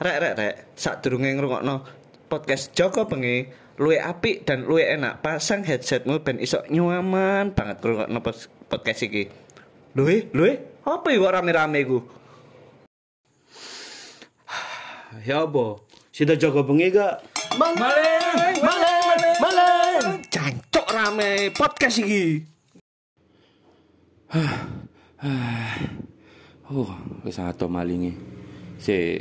rek rek rek sadurunge ngrungokno podcast Joko Bengi luwe apik dan luwe enak pasang headsetmu ben iso nyaman banget ngrungokno podcast iki luwe luwe apa iku rame-rame iku Ya apa? Sida Joko bengi gak? Maleng, maleng, maleng. Cancok rame podcast iki. Oh, wis ato malinge. Si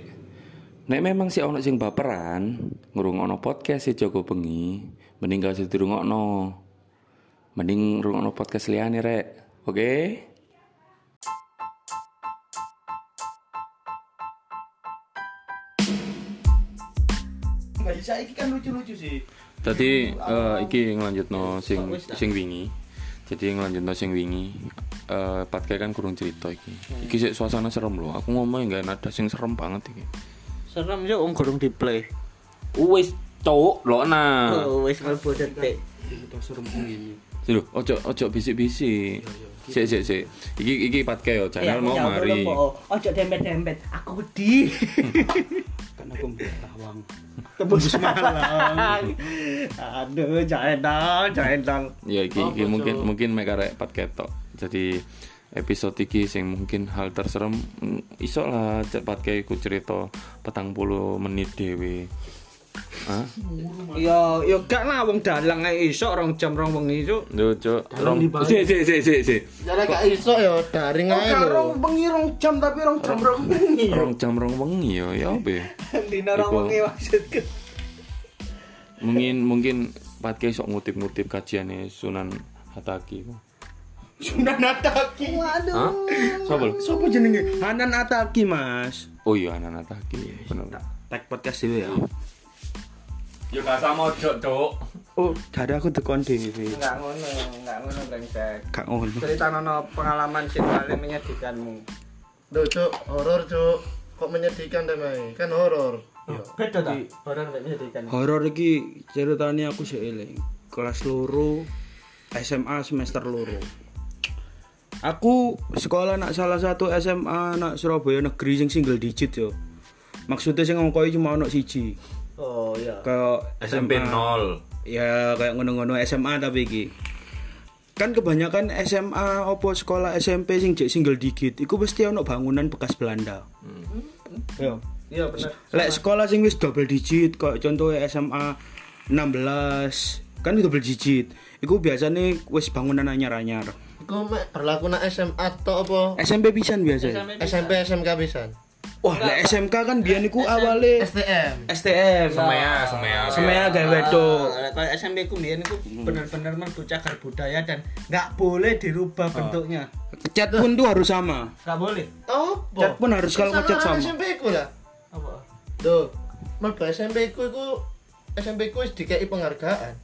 Nek memang si ono sing baperan ngrungokno podcast si Joko bengi, mending gak usah dirungokno. Mending ngrungokno podcast liyane rek. Oke? Enggak bisa iki kan lucu-lucu sih. Tadi eh, iki ngelanjutno sing sing wingi. Jadi ngelanjutno sing wingi. Eh podcast kan kurang cerita iki. Iki sik suasana serem loh. Aku ngomong nggak ada sing serem banget iki. Serem yo wong gurung di play. Wis cuk lo nah. Oh, wis mlebu detik. Kita serem ngene. Lho, ojo ojo bisik-bisik. Sik sik sik. Iki iki podcast yo channel mau mari. Ojo dempet-dempet. Aku di. Kan aku tawang. Tembus malang. Aduh, jaendang, jaendang. Ya iki iki mungkin mungkin mek arek podcast tok. Jadi episode iki sing mungkin hal terserem mm, iso lah cepat kayak ku cerita petang puluh menit dewe Hah? Yo yo gak lah wong dalang ae iso rong jam rong wengi cuk. Duh, cuk. Rong. Si si si si si. Jadi gak iso ya daring ae lho. rong wengi rong jam tapi rong jam rong wengi. Rong jam rong wengi yo ya apa ya? Dina rong wengi maksudku. Mungkin mungkin podcast sok ngutip-ngutip kajiannya Sunan Hataki. Sunan Ataki. Waduh. Hah? Sopo lho? Sopo jenenge? Hanan Ataki, Mas. Oh iya Hanan Hataki. Bener. Tag podcast dhewe ya. Yo gak sama ojo, Cuk. Oh, dari aku tekon dhewe. Enggak ngono, enggak ngono brengsek. Gak ngono. Cerita nono pengalaman sing paling menyedihkanmu. Duh, Cuk, horor, Cuk. Kok menyedihkan deh, Mai? Kan horor. Beda ta? Horor menyedihkan. Horor iki ceritanya aku sih eling. Kelas loro SMA semester loro. Aku sekolah nak salah satu SMA nak Surabaya negeri sing single digit yo. Maksudnya sing ngongkoi cuma ono siji. Oh iya. Kayak SMP SMA. 0. Ya kayak ngono-ngono SMA tapi iki. Kan kebanyakan SMA opo sekolah SMP sing jek single digit iku pasti ono bangunan bekas Belanda. Yo. Iya bener. Lek sekolah sing wis double digit kok contohnya SMA 16 kan double digit. Iku biasanya wis bangunan anyar-anyar. Iku mek berlaku nak SMA tok apa? SMP pisan biasa. SMP SMK pisan. Wah, lek SMK kan biyen iku awale STM. STM. Semea, semea. Semea gawe wedok. Nah, Kalau SMP ku mbiyen iku bener-bener mergo cagar budaya dan nggak boleh dirubah bentuknya. Cat pun tuh harus sama. Nggak boleh. Apa? Cat pun harus kalau ngecat sama. SMP ku lah. Apa? Duh, mlebu SMP ku iku SMP ku wis dikei penghargaan.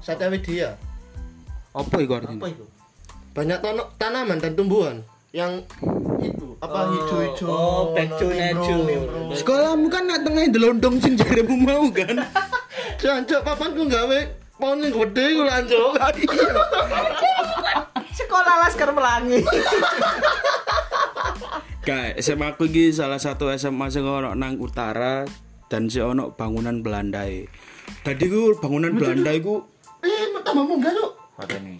Satya Widya. Apa iku Apa artinya? Itu? Banyak tano- tanaman dan tumbuhan yang itu apa hijau-hijau. oh, becu nimbro, neju. nimbro. Sekolahmu kan nak tengah delondong sing jaremu mau kan. Jancuk papanku gawe pohon yang gede ku lanjut. Sekolah Laskar Pelangi. Kayak SMA aku iki salah satu SMA sing ono nang utara dan si ono bangunan Belanda. Tadi ku bangunan Belanda iku Eh, tambah munggah cuk. Pateni.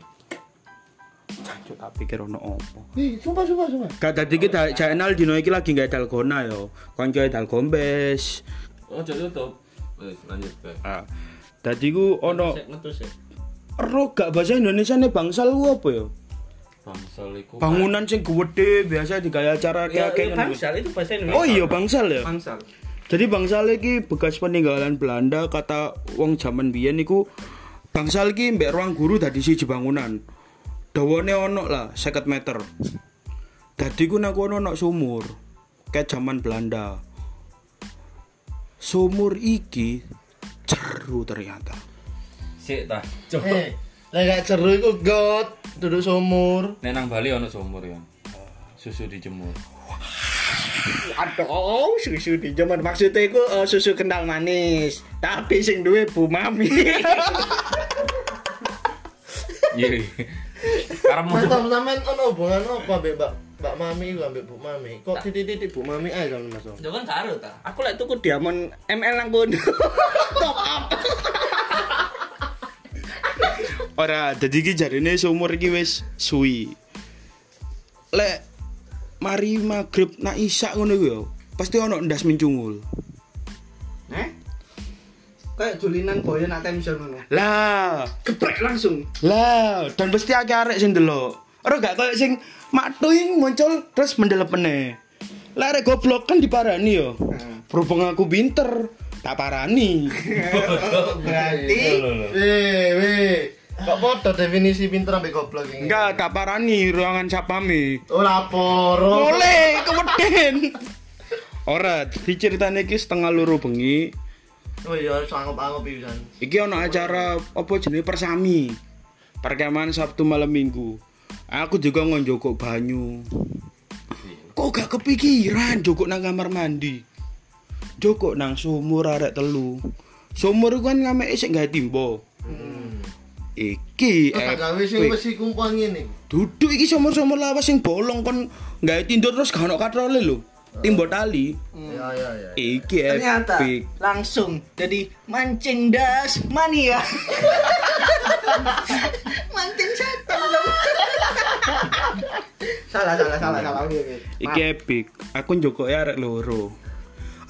Cuk, tak pikir ono opo. Ih, sumpah sumpah sumpah. Gak tadi kita channel dino iki lagi gak dalgona yo. Konco dalgombes. Ojo tutup. Wis lanjut ke. Ah. Tadi ku ono ya. ero gak bahasa Indonesia nih bangsal ku apa yo? Bangsal iku. Bangunan sing gede biasa digaya acara Ya, kayak ya, bangsal itu bahasa Indonesia. Oh iya bangsal ya. bangsal. Jadi bangsal iki bekas peninggalan Belanda kata wong zaman biyen niku bangsal iki mbek ruang guru dadi siji bangunan. Dawane ono lah 50 meter. Dadi ku nang kono ono sumur. Kayak zaman Belanda. Sumur iki ceru ternyata. Sik ta. Cuk. Eh, lek gak jeru iku got duduk sumur. Nek nang Bali ono sumur ya. Susu dijemur. Aduh, susu di zaman maksudnya itu eh, susu kental manis. Tapi sing duwe Bu Mami. Iya. Karemu Mas sampean ono hubungan apa mbek Mbak Mbak Mami ku ambek Bu Mami. Kok titik-titik Bu Mami ae kan Mas. Yo kan karo ta. Aku lek tuku diamond ML nang kono. Top up. Ora, dadi iki jarine seumur iki wis suwi. Lek mari magrib nak isak ngono iku ya, pasti ono ndas mencungul. Eh? Kayak julinan boyo nak tension ngono. Lah, Geprek langsung. lah, dan pasti akeh arek sing delok. Ora gak koyo sing matuing muncul terus mendelep meneh. Lah arek goblok kan diparani yo. Berhubung aku pinter, tak parani. Berarti Weh, weh. Kok podo definisi pinter ambek goblok iki? Enggak, tak parani ruangan sapame. Oh laporo. Boleh, kemeden. Ora, diceritane iki setengah loro bengi. Oh iya sanggup-anggup iki kan. Iki ono acara apa jenenge persami. Perkemahan Sabtu malam Minggu. Aku juga ngonjokok banyu. Kok gak kepikiran jokok nang kamar mandi. Jokok nang sumur arek telu. Sumur kan ngameke sik gawe timbo. Iki gak gawe sing wis ngene. Duduk iki sumur-sumur lawas sing bolong kon gawe tindur terus gak ono katrole lho. Timbo tali. Ya ya ya. Iki ternyata epic. langsung jadi mancing das mania. mancing setan dong. salah salah salah salah oke oke. Iki epic. Aku njokoke arek loro.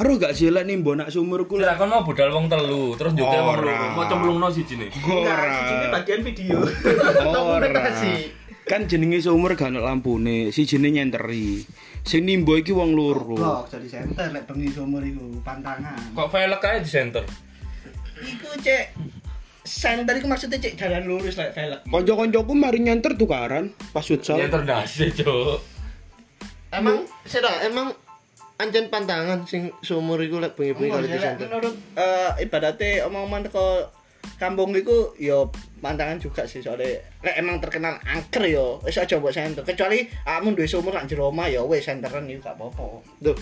Aduh gak silek nih mbok nak sumurku Lah lah. kon mau budal wong telu, terus juga wong Ora. loro. Mau cemplungno sijine. Enggak, sini bagian video. Ora. Dokumentasi. Kan jenenge sumur gak ono lampune, sijine nyenteri. Sing nimbo iki wong loro. Blok jadi center lek bengi sumur iku pantangan. Kok velg ae di center? Iku cek center iku maksudnya cek jalan lurus lek velg. Kanca-kancaku mari nyenter tukaran pas futsal. Nyenter dasi, Cuk. Emang sedang emang anjen pantangan sing sumur iku lek bengi-bengi kali di Lek center. menurut eh ibaratnya omong-omong teko kampung iku yo pantangan juga sih soalnya lek emang terkenal angker yo wis aja mbok center kecuali kamu duwe sumur nang jero omah yo wis centeran iku gak apa-apa. Duh.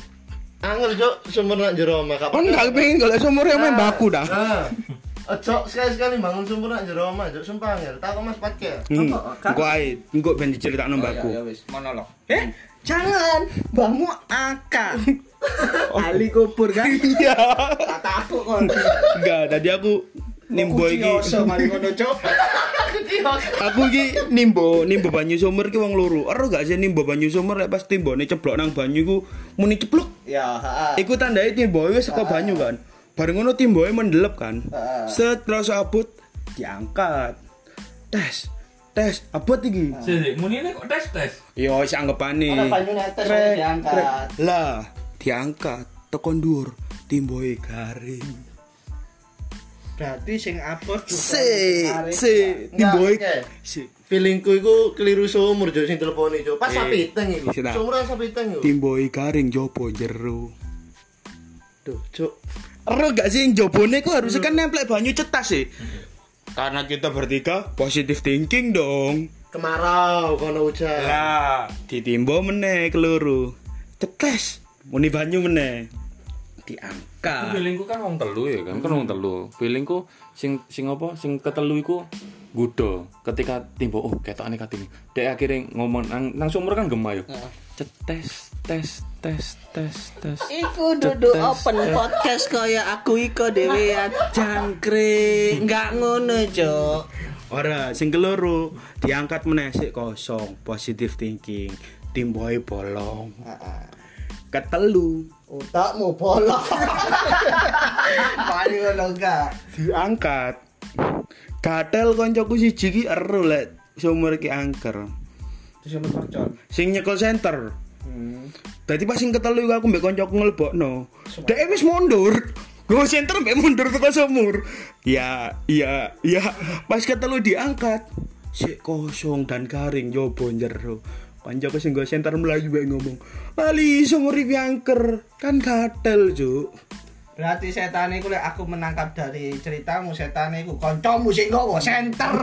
Angel Cuk, sumur nak jero omah Kon gak pengen golek sumur yang main baku dah. Nah. Ojo sekali-sekali bangun sumur nak jero omah, Cuk. Sumpah angel. Tak kok Mas Patke. Hmm. Kan- Engko ae, engko ben diceritakno mbakku. wis, monolog. Eh, jangan. Mbahmu aka. Ali kubur kan. Iya. Tak tapuk kon. Enggak, tadi aku nimbo iki. Mari ngono. Aku iki nimbo, nimbo banyu sumur iki wong loro. Ero gak sih nimbo banyu sumur lek pas timbone ceblok nang banyu iku muni cepluk. Ya, heeh. Iku tandai timboe wis saka banyu kan. Bareng ngono timboe mendelep kan. Heeh. Set terus abut diangkat. Tes. Tes, abot iki. Sih, muni ini kok tes-tes. Yo wis anggapane. Ora banyu oleh diangkat. Lah, diangkat tekan dhuwur timboe garing. Berarti sing abot se timboe. Enggak, Se, Feelingku iku keliru sumur Cuk sing teleponi Cuk. Pas Eh, sapiteng iku. sini, nah. Sumuran sapiteng iku. timboe garing jopo jero. Duh, Cuk. Ero gak sih jobone ku harusnya kan nemplek banyu cetas sih. Karena kita bertiga positive thinking dong. Kemarau kono hujan. Lah, ditimbo meneh keluru. Cetes, muni banyu meneh. Diangkat. Feelingku kan wong telu ya kan, kan wong telu. Feelingku sing sing apa? Sing ketelu iku gudo ketika timbo oh ketokane katine. Dek akhirnya ngomong nang, nang sumur kan gemah yo. Cetes tes tes tes tes. Iku duduk open tes. podcast kaya aku iko dhewean jangkrik. Enggak ngono, Cuk. Ora, sing keloro diangkat meneh sik kosong, positive thinking. Timboe bolong. Ketelu Utakmu bolong. Paling ngono enggak. diangkat. Gatel koncoku siji ki ero lek sumur ki angker. Terus yang mercon. Sing nyekel center. Hmm. Dadi pas sing ketelu aku mbek koncoku nglebokno. Dek wis mundur. Gue center mbek mundur tekan sumur. Ya, iya, iya. Pas ketelu diangkat. Sik kosong dan garing jobo jero. Koncoku sing center mlayu mbek ngomong, "Lali iso nguripi angker." Kan gatel, Juk. Berarti setan iku lek aku menangkap dari ceritamu setan iku kancamu sing nggawa center.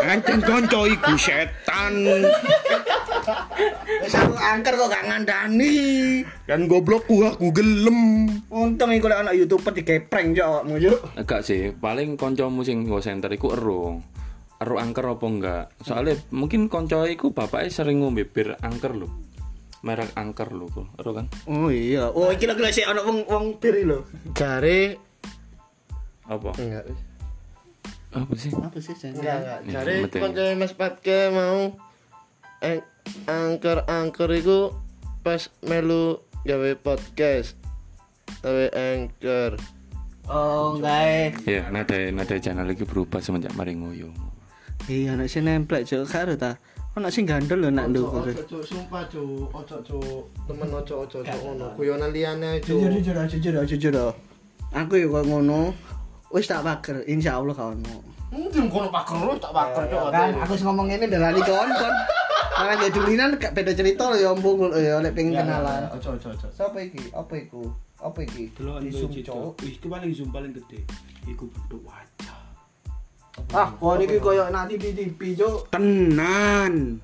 Ancen konco iku setan. Wis aku angker kok gak ngandani. Kan goblokku aku gelem. Untung iku lek ana YouTuber digeprank yo awakmu yo. Enggak sih, paling koncomu sing nggo center iku ero. Ero angker apa enggak? Soalnya mungkin konco iku bapaknya sering ngombe bir angker lho. merek angker lho kok. Ero kan? Oh iya. Oh iki lho sik ana wong wong bir lho. Jare Apa? enggak wis. Apa sih? Apa sih Sen? Enggak, enggak. Ya, Jare kanca Mas Patke mau ang angker-angker iku pas melu gawe podcast. Gawe angker. Oh, gae. Ya, nada nada channel lagi berubah semenjak mari ngoyo. Iya, nek sing nemplek juk karo ta. Ana sing gandel lho nak. Ojo, Cuk, sumpah, Cuk. Ojo, Cuk. Temen ojo, ojo, ojo ngono. Guyonan liyane, Cuk. Jujur jujur jujur jujur. Aku yo kok ngono. Wis tak pager, insyaallah kau ono. Mungkin kono paker lu tak paker, Cuk. Kan aku sing ngomong ngene dalani kon kon. Malah ya dulinan gak beda cerita lho ya ompong ya lek pengen kenalan. Ojo, ojo, ojo. Siapa iki? Apa iku? Apa iki? Cito. Cuk. Wih, itu paling zoom paling gede. Iku bentuk wajah. Ah, kok iki koyo nak TV-TV, Cuk. Tenan.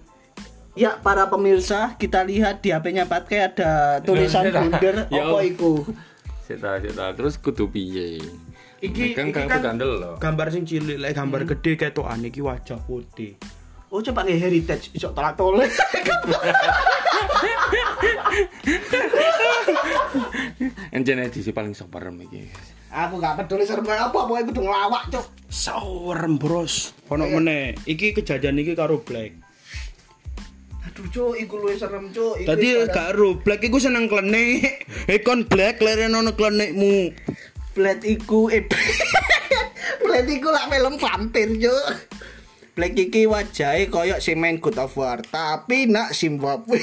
Ya, para pemirsa, kita lihat di HP-nya Patke ada tulisan bunder Ya, apa Om. iku? Sik ta, sik ta. Terus kudu piye? Iki kan iki kan kan gandel loh. gambar sing cilik lek gambar gede ketokan iki wajah putih. Oh, coba nge heritage iso tolak tolak. Enjen edisi paling soperem iki. Aku gak peduli serba apa, pokoknya kudu ngelawak, Cuk. Sawerem, Bros. Ono meneh. Iki kejadian iki karo Black. Aduh, Cuk, iku luwih serem, Cuk. Iku Tadi pada- gak ro Black iku seneng klenik. Kon Black leren ono klenikmu. Blade iku eh Blade iku lak film vampir, Cuk. Black iki wajahe koyo si main God of War, tapi nak Zimbabwe.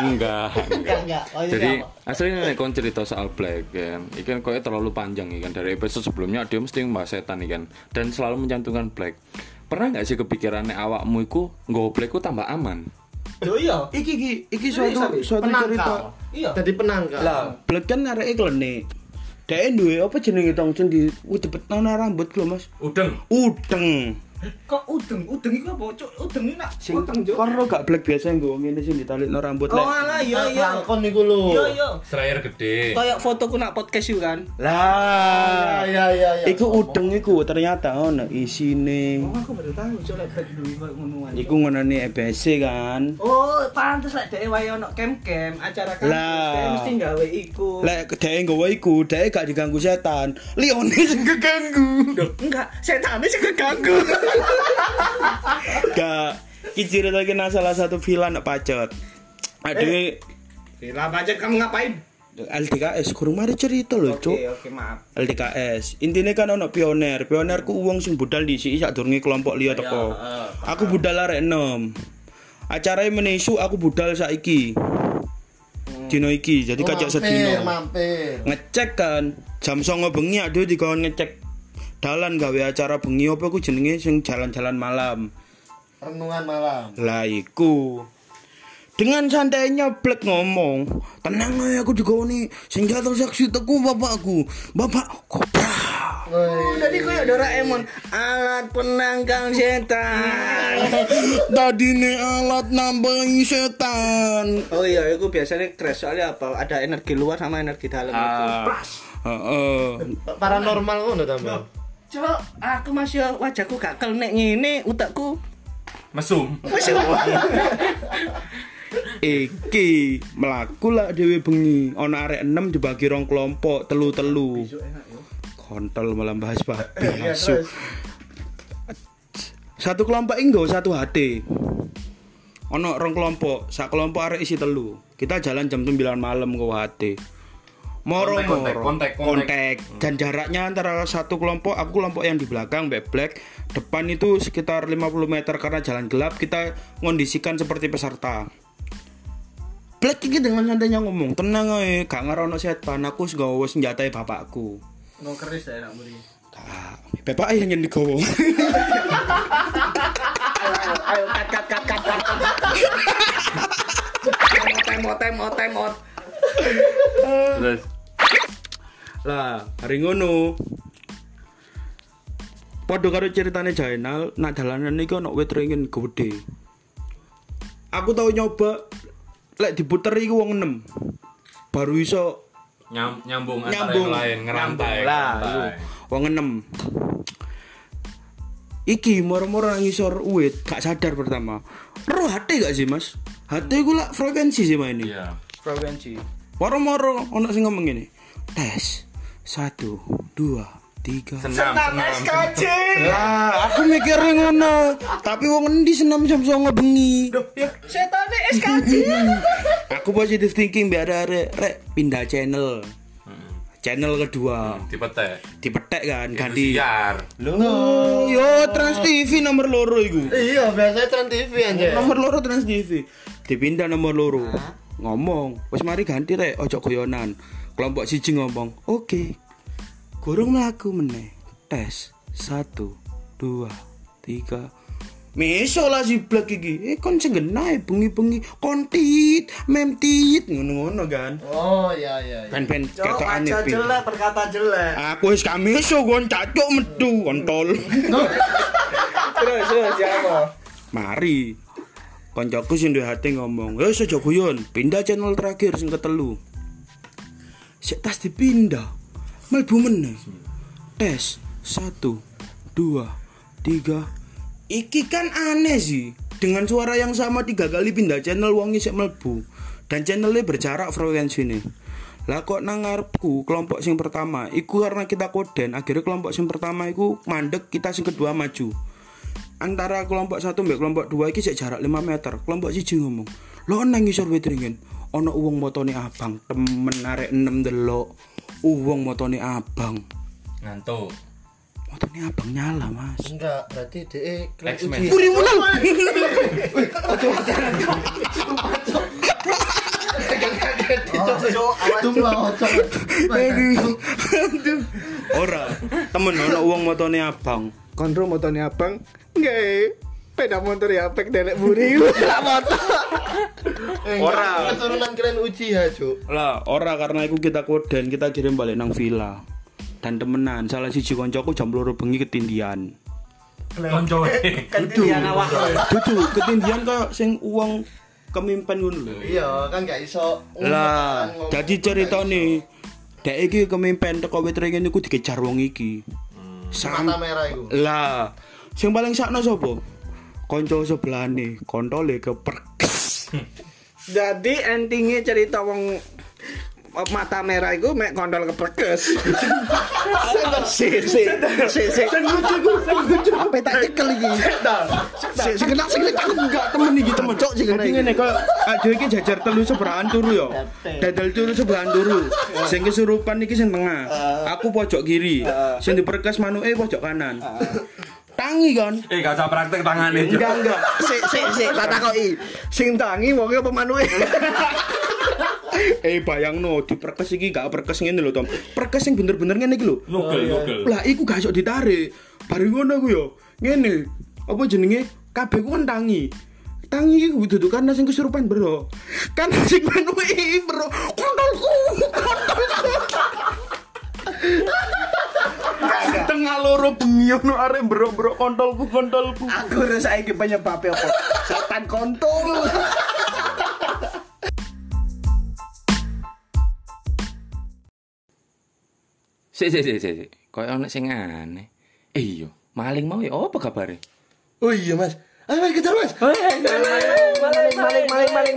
Enggak. Enggak, enggak. Oh, iya, Jadi aslinya nek kon cerita soal Black kan, iki kan koyo terlalu panjang ya kan dari episode sebelumnya dia mesti membahas setan nih kan dan selalu mencantumkan Black. Pernah nggak sih kepikiran nek awakmu iku nggawa Black ku tambah aman? Yo iya. Iki iki iki suatu suatu cerita. Iya. Jadi penangkal. Lah, Black kan areke klenik. Dhek duwe apa jenenge tong sendi? Wih cepet nang rambut lho, Mas. Udeng. Udeng. Kok udeng? Udeng iku apa, Cuk? Udeng iki nak Sing udeng, Cuk. karo gak Black biasa nggo ngene sing ditalikno rambut Oh, lek. alah, iya iya. Langkon niku lho. Iya iya. Serayer gede. Kayak fotoku nak podcast itu kan. Lah. Ya, ya, ya. Iku udeng iku ternyata ono isine. Oh, aku baru tahu Cuk lek koyo ngono ae. Iku ngenani EBC kan. Oh, pantes lek dhewe wae ono kem-kem acara kampus, Lah. mesti gawe iku. Lek dhek nggawa iku, dhek gak diganggu setan. Lione sing keganggu. Enggak, setane sing keganggu. Gak. Iki ceritake nang salah satu villa nak pacet. Aduh, Bila budget kamu ngapain? LDKS kurang mari cerita lho, Cuk. Oke, oke, maaf. LDKS. Intinya kan ono pioner. Pioner ku wong sing budal dhisik sak durunge kelompok liya teko. Aku budal arek 6. Acaranya menisu aku budal saiki. Dino iki, jadi Oh, mampir, sedino. Mampir. Ngecek kan jam 09.00 bengi aduh dikon ngecek dalan gawe acara bengi apa ku jenenge sing jalan-jalan malam. Renungan malam. Lah iku. Dengan santainya Black ngomong, tenang aja aku juga nih, senjata saksi teku bapakku, bapak kobra. Oh, tadi kayak Doraemon, alat penangkal setan. Tadi nih alat nambahi setan. Oh iya, itu biasanya crash soalnya apa? Ada energi luar sama energi dalam itu. Pras. Heeh. Paranormal ngono tambah. Cok, aku masih wajahku gak kelnek ngene, utakku Mesum. masih Iki melaku lah dewe bengi. Ono arek 6 dibagi rong kelompok, telu-telu. Kontol malah bahas babi asu. Satu kelompok inggo satu HT. Ono rong kelompok, sak kelompok arek isi telu. Kita jalan jam 9 malam ke HT. Moro Kontak, kontak, moro kontak, kontak. kontak. dan jaraknya antara satu kelompok aku kelompok yang di belakang Mbak Black depan itu sekitar 50 meter karena jalan gelap kita ngondisikan seperti peserta Black iki dengan santainya ngomong tenang ae gak ngarono setan aku wis nggawa senjata bapakku mau keris ya nak muri. Gak, bapak yang yang digowo Ayo kat kat kat kat kat. Temot temot temot temot. Terus lah hari ngono Padha karo ceritane Jainal, nak dalanan iki ono wit ringin gede. Aku tau nyoba lek diputer iku wong 6. Baru iso nyam, nyambung, antara nyambung yang lain ngerantai. Lah wong 6. iki moro-moro nang ngisor uwit gak sadar pertama roh hati gak sih mas hati gue lah frekuensi sih main ini Iya. frekuensi moro-moro ono sing ngomong gini tes satu dua tiga Senam, senam. SKJ. lah aku mikirnya ngono tapi wong endi senam jam songo bengi Setane SKJ. aku positive thinking biar ada rek pindah channel channel kedua Dipetek. dipetek kan ganti siar. Loh, yo Trans TV nomor loro iku. Iya, biasanya Trans TV aja. Nomor loro Trans TV. Dipindah nomor loro. Ngomong, wis mari ganti rek, ojo guyonan. Kelompok siji ngomong, "Oke." Gurung mlaku meneh. Tes. Satu, dua, tiga. Meso lah si blek iki. Eh kon sing genae bengi-bengi kontit, memtit ngono-ngono kan. Oh, iya iya. iya. Ben-ben ketokane aja pin. jelek berkata jelek. Aku wis kamiso kon cacuk metu kontol. Terus terus ya apa? Mari. Koncoku sing duwe hati ngomong, "Eh aja guyon, pindah channel terakhir sing ketelu." Sik tas dipindah. Melbu meneh. Tes. Satu, dua, tiga. Iki kan aneh sih. Dengan suara yang sama tiga kali pindah channel wongi sik melbu. Dan channelnya berjarak frekuensi nih. Lah kok nang ngarepku kelompok sing pertama iku karena kita koden akhirnya kelompok sing pertama iku mandek kita sing kedua maju antara kelompok satu mbek kelompok dua iki jarak 5 meter kelompok siji ngomong lo nang ngisor wetringen ono uang motone abang temen arek enem delok uang motone abang Ngantuk. motone abang nyala mas Enggak, berarti DE uji. Puri munal cok. aduh aduh ora temen ono uang motone abang Kontrol motornya abang. Nggak. Peda motor ya pek delek buri. Lah motor. Eh, Ora. Keturunan keren uji ya, Cuk. lah ora karena itu kita koden kita kirim balik nang villa dan temenan salah siji koncoku jam loro bengi ketindian Konco. Dia awak. Dudu ketindian kok sing uang kemimpen ngono lho. Iya, kan gak iso. Lah, jadi cerita nih. Dek iki kemimpen teko wit dikejar wong iki. Sam mata merah itu. lah, sing paling sakno sapa? Kanca sebelahne, kontole keperkes. Jadi endingnya cerita wong mata merah itu mek kondol keprekes. Si si si si. Apa tak cekel iki? Si si kena si kena aku enggak temen iki temen cok sing iki. ngene kok adewe iki jajar telu seberahan turu yo. Dadal turu seberahan turu. Sing kesurupan iki sing tengah. Aku pojok kiri. Sing diperkes manuke pojok kanan. Tangi kan. Eh gak usah praktek tangannya. Cok. Enggak enggak. Si si si tak takoki. Sing tangi wonge apa manuke? Eh bayangno diperkes iki gak perkes ngene lho Tom. Perkes sing bener-bener ngene iki lho. Nugel, nugel. Lah iku gak iso ditarik. Bareng ngono aku yo. Ngene. Apa jenenge? Kabeh ku kan tangi. Tangi iku dudu karena sing kesurupan bro. Kan sing manuke bro. Kontolku, kontolku. Tengah loro bengi ono arek bro-bro kontolku, kontolku. Aku rasa saiki penyebabnya apa? Setan kontol. Sik sik sik sik. Kayak ono sing aneh. Eh iya, maling mau ya apa kabare? Oh iya, Mas. Ayo, mari kita, Mas. Maling maling maling maling.